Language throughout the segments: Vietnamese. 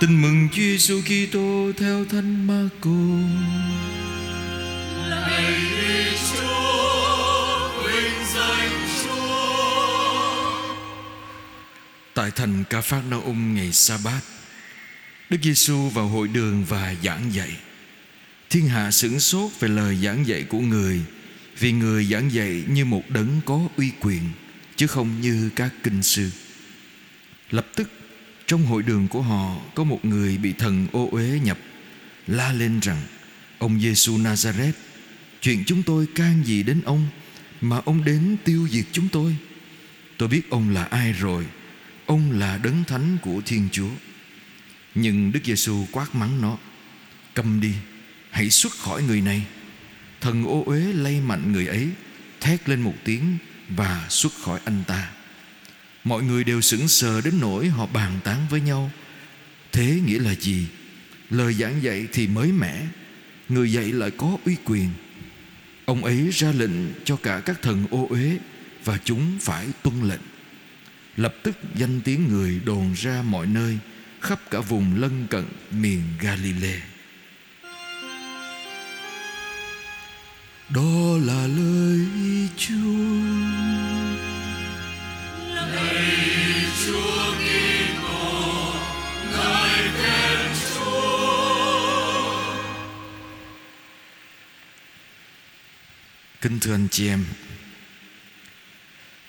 Tin mừng Chúa Giêsu Kitô theo Thánh Marco. Lạy Chúa, vinh danh Chúa. Tại thành Ca Phác Na Um ngày sa bát Đức Giêsu vào hội đường và giảng dạy Thiên hạ sửng sốt về lời giảng dạy của người Vì người giảng dạy như một đấng có uy quyền Chứ không như các kinh sư Lập tức trong hội đường của họ, Có một người bị thần ô uế nhập, La lên rằng, Ông Giêsu Nazareth Chuyện chúng tôi can gì đến ông Mà ông đến tiêu diệt chúng tôi? Tôi biết ông là ai rồi, Ông là đấng thánh của Thiên Chúa. Nhưng Đức Giêsu quát mắng nó Câm đi, Hãy xuất khỏi người này. Thần ô uế lay mạnh người ấy, Thét lên một tiếng Và xuất khỏi anh ta. Mọi người đều sững sờ đến nỗi Họ bàn tán với nhau. Thế nghĩa là gì? Lời giảng dạy thì mới mẻ. Người dạy lại có uy quyền. Ông ấy ra lệnh cho cả các thần ô uế Và chúng phải tuân lệnh. Lập tức danh tiếng người đồn ra mọi nơi, Khắp cả vùng lân cận miền Galilee. Đó là lời Chúa. Kính thưa anh chị em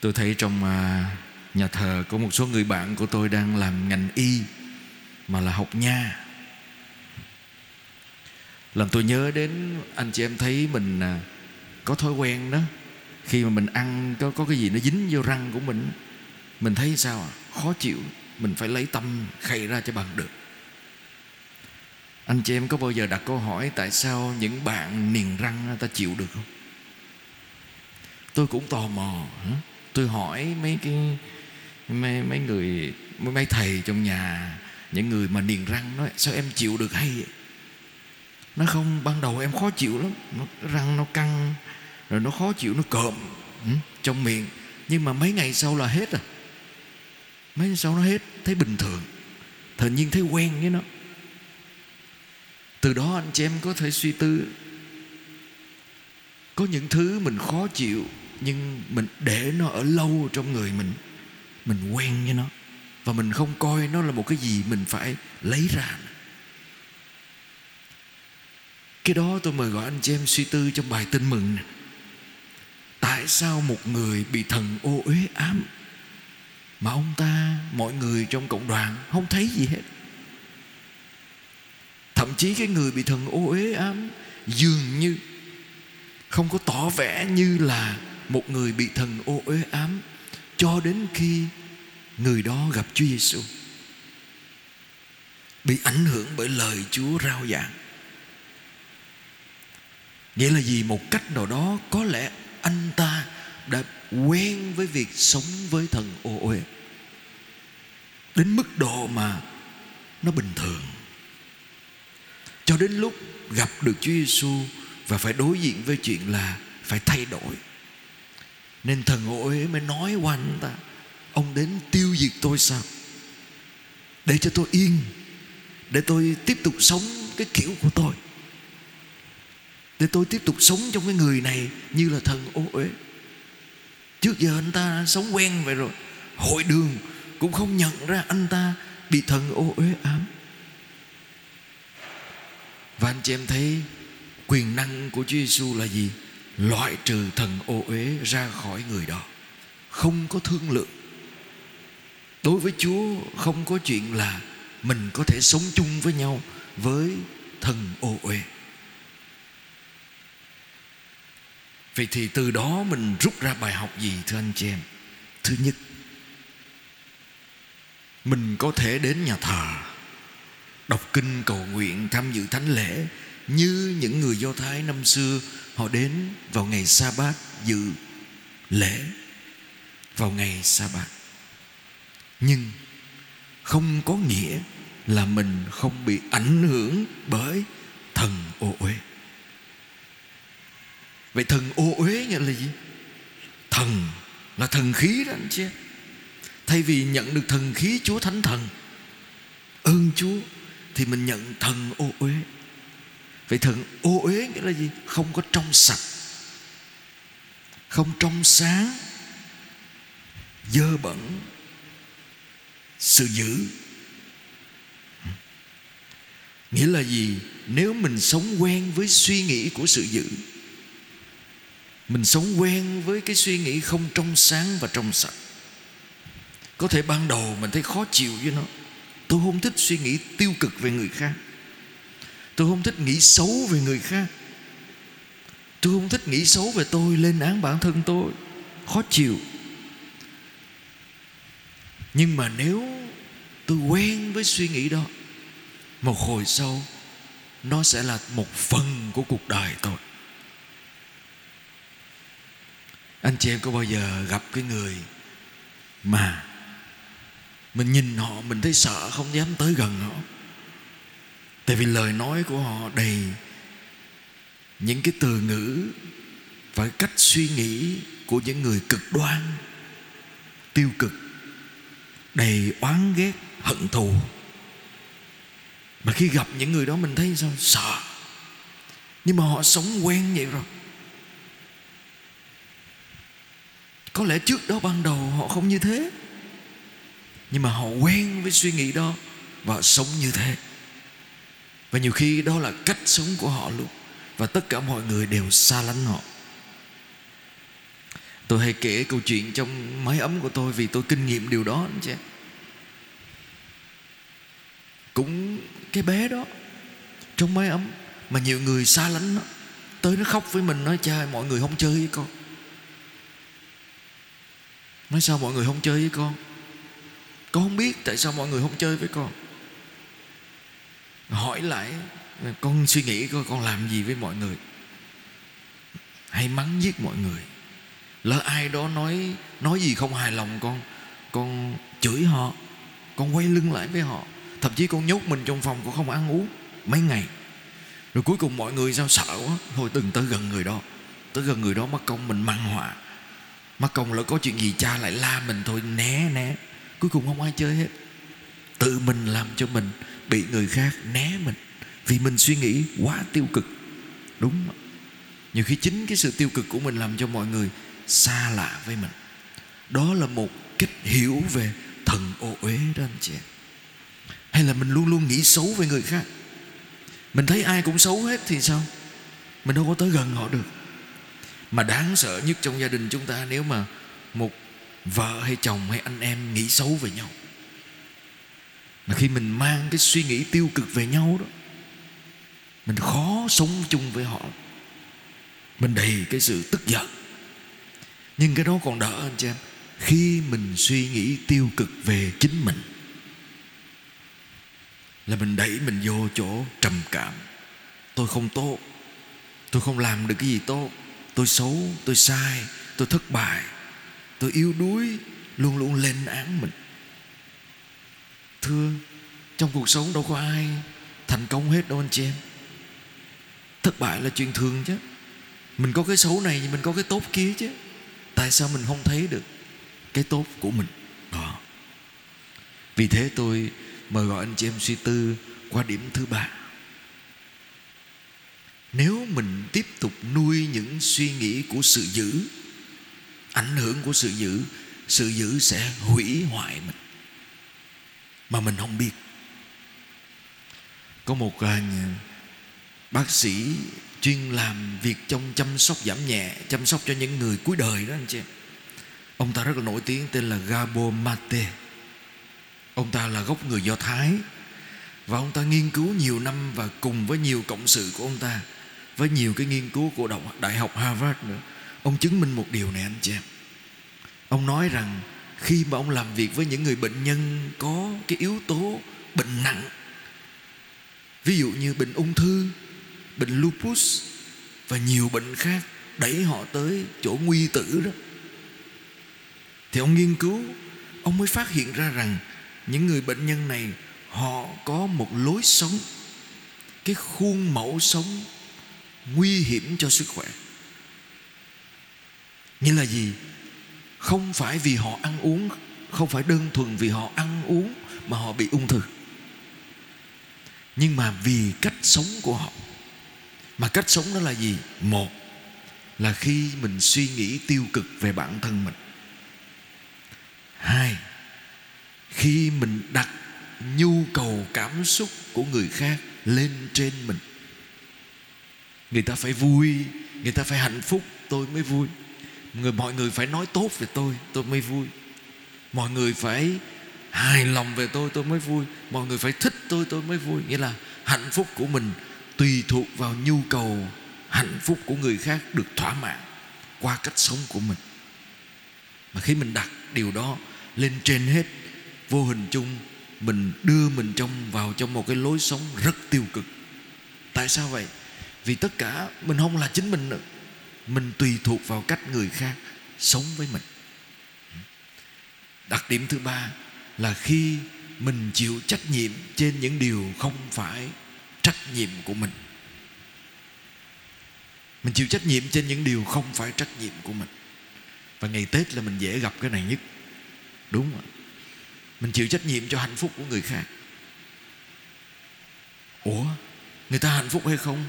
Tôi thấy trong à, nhà thờ Có một số người bạn của tôi đang làm ngành y Mà là học nha. Làm tôi nhớ đến Anh chị em thấy mình à, Có thói quen đó. Khi mà mình ăn có, có cái gì nó dính vô răng của mình Mình thấy sao à? Khó chịu Mình phải lấy tâm khay ra cho bằng được. Anh chị em có bao giờ đặt câu hỏi Tại sao những bạn niềng răng ta chịu được không? Tôi cũng tò mò tôi hỏi mấy cái mấy, mấy người mấy, mấy thầy trong nhà những người mà niềng răng nói sao em chịu được hay vậy? Nó không ban đầu em khó chịu lắm. Nó, răng nó căng rồi nó khó chịu nó cộm trong miệng. Nhưng mà mấy ngày sau là hết à mấy ngày sau nó hết thấy bình thường. Tự nhiên thấy quen với nó. Từ đó anh chị em có thể suy tư. Có những thứ mình khó chịu nhưng mình để nó ở lâu trong người mình mình quen với nó. Và mình không coi nó là một cái gì mình phải lấy ra. Cái đó tôi mời gọi anh chị em suy tư trong bài tin mừng này. tại sao một người bị thần ô uế ám? Mà ông ta, mọi người trong cộng đoàn không thấy gì hết. Thậm chí cái người bị thần ô uế ám dường như không có tỏ vẻ như là một người bị thần ô uế ám, cho đến khi người đó gặp Chúa Giêsu bị ảnh hưởng bởi lời Chúa rao giảng. Nghĩa là gì? Một cách nào đó, có lẽ anh ta đã quen với việc sống với thần ô uế, đến mức độ mà nó bình thường. Cho đến lúc gặp được Chúa Giêsu và phải đối diện với chuyện là phải thay đổi nên thần ô uế mới nói qua anh ta, ông đến tiêu diệt tôi sao? Để cho tôi yên, để tôi tiếp tục sống cái kiểu của tôi. Để tôi tiếp tục sống trong cái người này như là thần ô uế trước giờ anh ta sống quen vậy rồi, hội đường cũng không nhận ra anh ta bị thần ô uế ám. Và anh chị em thấy quyền năng của Chúa Giêsu là gì? Loại trừ thần ô uế ra khỏi người đó, không có thương lượng. Đối với Chúa, không có chuyện là mình có thể sống chung với nhau với thần ô uế. Vậy thì từ đó mình rút ra bài học gì, thưa anh chị em? Thứ nhất, mình có thể đến nhà thờ, đọc kinh cầu nguyện, tham dự thánh lễ như những người do thái năm xưa họ đến vào ngày sa bát dự lễ. Vào ngày sa bát nhưng không có nghĩa là mình không bị ảnh hưởng bởi thần ô uế. Vậy thần ô uế nghĩa là gì? Thần là thần khí đó anh chị em. Thay vì nhận được thần khí chúa thánh thần, ơn Chúa, thì mình nhận thần ô uế vậy thần ô uế nghĩa là gì? Không có trong sạch, không trong sáng, dơ bẩn sự dữ. Nghĩa là gì? Nếu mình sống quen với suy nghĩ của sự dữ, mình sống quen với cái suy nghĩ không trong sáng và trong sạch, có thể ban đầu mình thấy khó chịu với nó. Tôi không thích suy nghĩ tiêu cực về người khác tôi không thích nghĩ xấu về người khác. Tôi không thích nghĩ xấu về tôi lên án bản thân tôi. Khó chịu. Nhưng mà nếu tôi quen với suy nghĩ đó, một hồi sau, nó sẽ là một phần của cuộc đời tôi. Anh chị em có bao giờ gặp cái người mà mình nhìn họ, mình thấy sợ không dám tới gần họ? Tại vì lời nói của họ đầy những cái từ ngữ và cách suy nghĩ của những người cực đoan, tiêu cực, đầy oán ghét, hận thù. Mà khi gặp những người đó mình thấy sao? Sợ. Nhưng mà họ sống quen vậy rồi. Có lẽ trước đó ban đầu họ không như thế, nhưng mà họ quen với suy nghĩ đó và sống như thế và nhiều khi đó là cách sống của họ luôn. Và tất cả mọi người đều xa lánh họ. Tôi hay kể câu chuyện trong mái ấm của tôi vì tôi kinh nghiệm điều đó anh chị. Cũng cái bé đó, trong mái ấm, mà nhiều người xa lánh nó. Tới nó khóc với mình, nói, cha mọi người không chơi với con. Nói, sao mọi người không chơi với con? Con không biết tại sao mọi người không chơi với con hỏi lại, con suy nghĩ coi con làm gì với mọi người? Hay mắng giết mọi người? Lỡ ai đó nói nói gì không hài lòng con con chửi họ, con quay lưng lại với họ. Thậm chí con nhốt mình trong phòng, con không ăn uống mấy ngày. Rồi cuối cùng mọi người sao sợ quá. Thôi từng tới gần người đó. Tới gần người đó mất công mình mang họa. Mất công lỡ có chuyện gì cha lại la mình thôi, né né. Cuối cùng không ai chơi hết. Tự mình làm cho mình bị người khác né mình vì mình suy nghĩ quá tiêu cực. Đúng không? nhiều khi chính cái sự tiêu cực của mình làm cho mọi người xa lạ với mình. Đó là một cách hiểu về thần ô uế đó anh chị hay là mình luôn luôn nghĩ xấu về người khác? Mình thấy ai cũng xấu hết thì sao? Mình đâu có tới gần họ được. Mà đáng sợ nhất trong gia đình chúng ta nếu mà một vợ hay chồng hay anh em nghĩ xấu về nhau mà khi mình mang cái suy nghĩ tiêu cực về nhau đó, mình khó sống chung với họ. Mình đầy cái sự tức giận. Nhưng cái đó còn đỡ anh chị em. Khi mình suy nghĩ tiêu cực về chính mình, là mình đẩy mình vô chỗ trầm cảm. Tôi không tốt, tôi không làm được cái gì tốt. Tôi xấu, tôi sai, tôi thất bại, tôi yếu đuối, luôn luôn lên án mình thưa trong cuộc sống đâu có ai thành công hết đâu anh chị em. Thất bại là chuyện thường chứ. Mình có cái xấu này thì mình có cái tốt kia chứ. Tại sao mình không thấy được cái tốt của mình? Đó. Vì thế tôi mời gọi anh chị em suy tư qua điểm thứ ba. Nếu mình tiếp tục nuôi những suy nghĩ của sự dữ, ảnh hưởng của sự dữ sự dữ sẽ hủy hoại mình mà mình không biết. Có một uh, bác sĩ chuyên làm việc trong chăm sóc giảm nhẹ chăm sóc cho những người cuối đời đó anh chị. Ông ta rất là nổi tiếng tên là Gabo Mate. Ông ta là gốc người Do Thái. Và ông ta nghiên cứu nhiều năm và cùng với nhiều cộng sự của ông ta với nhiều cái nghiên cứu của đại học Harvard nữa. Ông chứng minh một điều này anh chị. Em ông nói rằng khi mà ông làm việc với những người bệnh nhân có cái yếu tố bệnh nặng, ví dụ như bệnh ung thư, bệnh lupus và nhiều bệnh khác đẩy họ tới chỗ nguy tử đó, thì ông nghiên cứu, ông mới phát hiện ra rằng những người bệnh nhân này họ có một lối sống, cái khuôn mẫu sống nguy hiểm cho sức khỏe. Nghĩa là gì? Không phải vì họ ăn uống, không phải đơn thuần vì họ ăn uống mà họ bị ung thư. Nhưng mà vì cách sống của họ. Mà cách sống đó là gì? Một là khi mình suy nghĩ tiêu cực về bản thân mình. Hai, khi mình đặt nhu cầu cảm xúc của người khác lên trên mình, người ta phải vui, người ta phải hạnh phúc, tôi mới vui người, mọi người phải nói tốt về tôi tôi mới vui. Mọi người phải hài lòng về tôi tôi mới vui. Mọi người phải thích tôi tôi mới vui. Nghĩa là hạnh phúc của mình tùy thuộc vào nhu cầu hạnh phúc của người khác được thỏa mãn qua cách sống của mình. Mà khi mình đặt điều đó lên trên hết, vô hình chung, mình đưa mình trong, vào trong một cái lối sống rất tiêu cực. Tại sao vậy? Vì tất cả mình không là chính mình nữa mình tùy thuộc vào cách người khác sống với mình. Đặc điểm thứ ba là khi mình chịu trách nhiệm trên những điều không phải trách nhiệm của mình. Mình chịu trách nhiệm trên những điều không phải trách nhiệm của mình. Và ngày tết là mình dễ gặp cái này nhất. Đúng không mình chịu trách nhiệm cho hạnh phúc của người khác. Ủa, người ta hạnh phúc hay không?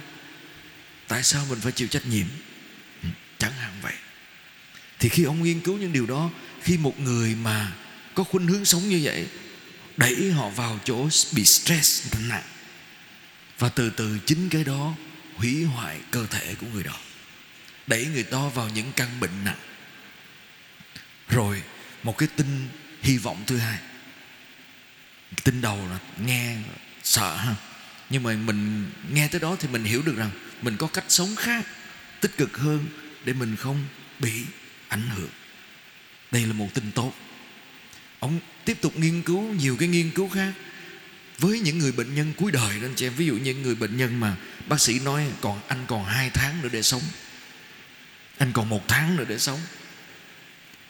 Tại sao mình phải chịu trách nhiệm? Chẳng hạn vậy. Thì khi ông nghiên cứu những điều đó, khi một người mà có khuynh hướng sống như vậy, đẩy họ vào chỗ bị stress, nặng và từ từ chính cái đó hủy hoại cơ thể của người đó. Đẩy người đó vào những căn bệnh nặng. Rồi, một cái tin hy vọng thứ hai. Tin đầu là nghe sợ ha. Nhưng mà mình nghe tới đó thì mình hiểu được rằng mình có cách sống khác, tích cực hơn để mình không bị ảnh hưởng. Đây là một tin tốt. Ông tiếp tục nghiên cứu nhiều cái nghiên cứu khác với những người bệnh nhân cuối đời đó, anh chị em. Ví dụ như người bệnh nhân mà bác sĩ nói còn anh còn hai tháng nữa để sống. Anh còn một tháng nữa để sống.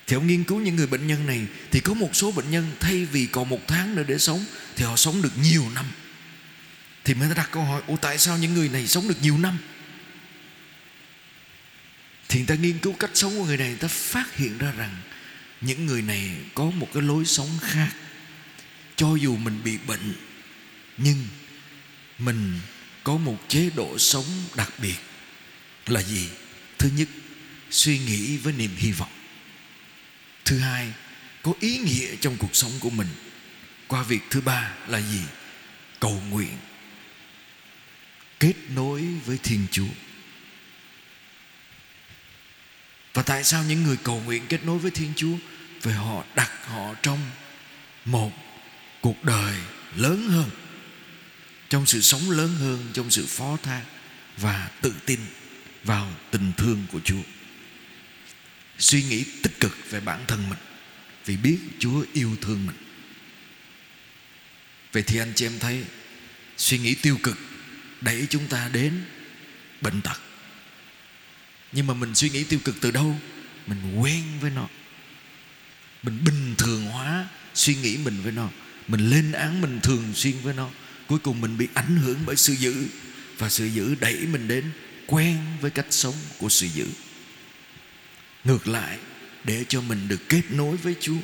Thì ông nghiên cứu những người bệnh nhân này, thì có một số bệnh nhân thay vì còn một tháng nữa để sống, thì họ sống được nhiều năm. Thì mới đặt câu hỏi, ủa, tại sao những người này sống được nhiều năm? Thì người ta nghiên cứu cách sống của người này, người ta phát hiện ra rằng những người này có một cái lối sống khác. Cho dù mình bị bệnh, nhưng mình có một chế độ sống đặc biệt là gì? Thứ nhất, suy nghĩ với niềm hy vọng. Thứ hai, có ý nghĩa trong cuộc sống của mình. Qua việc thứ ba là gì? Cầu nguyện. Kết nối với thiên chúa và tại sao những người cầu nguyện kết nối với thiên chúa vì họ đặt họ trong một cuộc đời lớn hơn, trong sự sống lớn hơn, trong sự phó thác và tự tin vào tình thương của chúa? Suy nghĩ tích cực về bản thân mình, vì biết chúa yêu thương mình. Vậy thì anh chị em thấy suy nghĩ tiêu cực đẩy chúng ta đến bệnh tật nhưng mà mình suy nghĩ tiêu cực từ đâu? Mình quen với nó. Mình bình thường hóa suy nghĩ mình với nó. Mình lên án mình thường xuyên với nó. Cuối cùng mình bị ảnh hưởng bởi sự dữ. Và sự dữ đẩy mình đến quen với cách sống của sự dữ. Ngược lại, để cho mình được kết nối với chúa.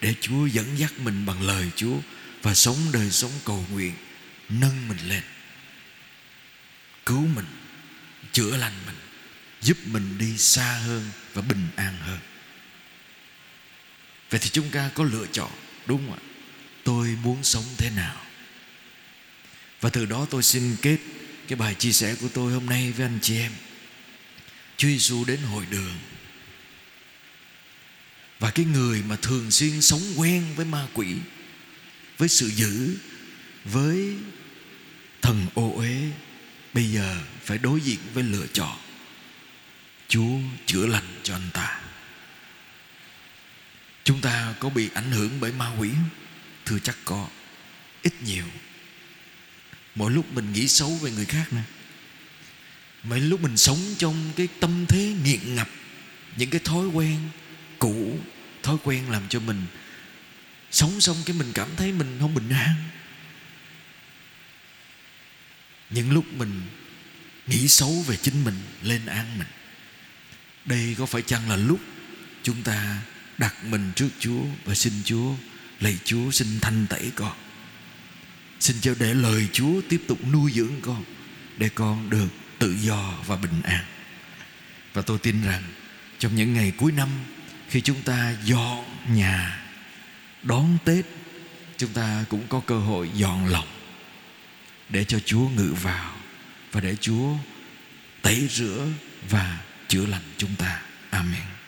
Để chúa dẫn dắt mình bằng lời chúa. Và sống đời sống cầu nguyện, nâng mình lên. Cứu mình, chữa lành mình giúp mình đi xa hơn và bình an hơn. Vậy thì chúng ta có lựa chọn, đúng không ạ? Tôi muốn sống thế nào? Và từ đó tôi xin kết cái bài chia sẻ của tôi hôm nay với anh chị em. Chúa Giêsu đến hội đường. Và cái người mà thường xuyên sống quen với ma quỷ, với sự dữ, với thần ô uế, bây giờ phải đối diện với lựa chọn chúa chữa lành cho anh ta. Chúng ta có bị ảnh hưởng bởi ma quỷ không? Thưa chắc có. Ít nhiều. Mỗi lúc mình nghĩ xấu về người khác nè mấy lúc mình sống trong cái tâm thế nghiện ngập, những cái thói quen cũ, thói quen làm cho mình sống xong cái mình cảm thấy mình không bình an. Những lúc mình nghĩ xấu về chính mình, lên án mình đây có phải chăng là lúc chúng ta đặt mình trước Chúa và xin Chúa, lạy Chúa xin thanh tẩy con? Xin cho để lời Chúa tiếp tục nuôi dưỡng con, Để con được tự do và bình an. Và tôi tin rằng Trong những ngày cuối năm, Khi chúng ta dọn nhà, Đón Tết, Chúng ta cũng có cơ hội dọn lòng Để cho Chúa ngự vào Và để Chúa tẩy rửa và chữa lành chúng ta. Amen.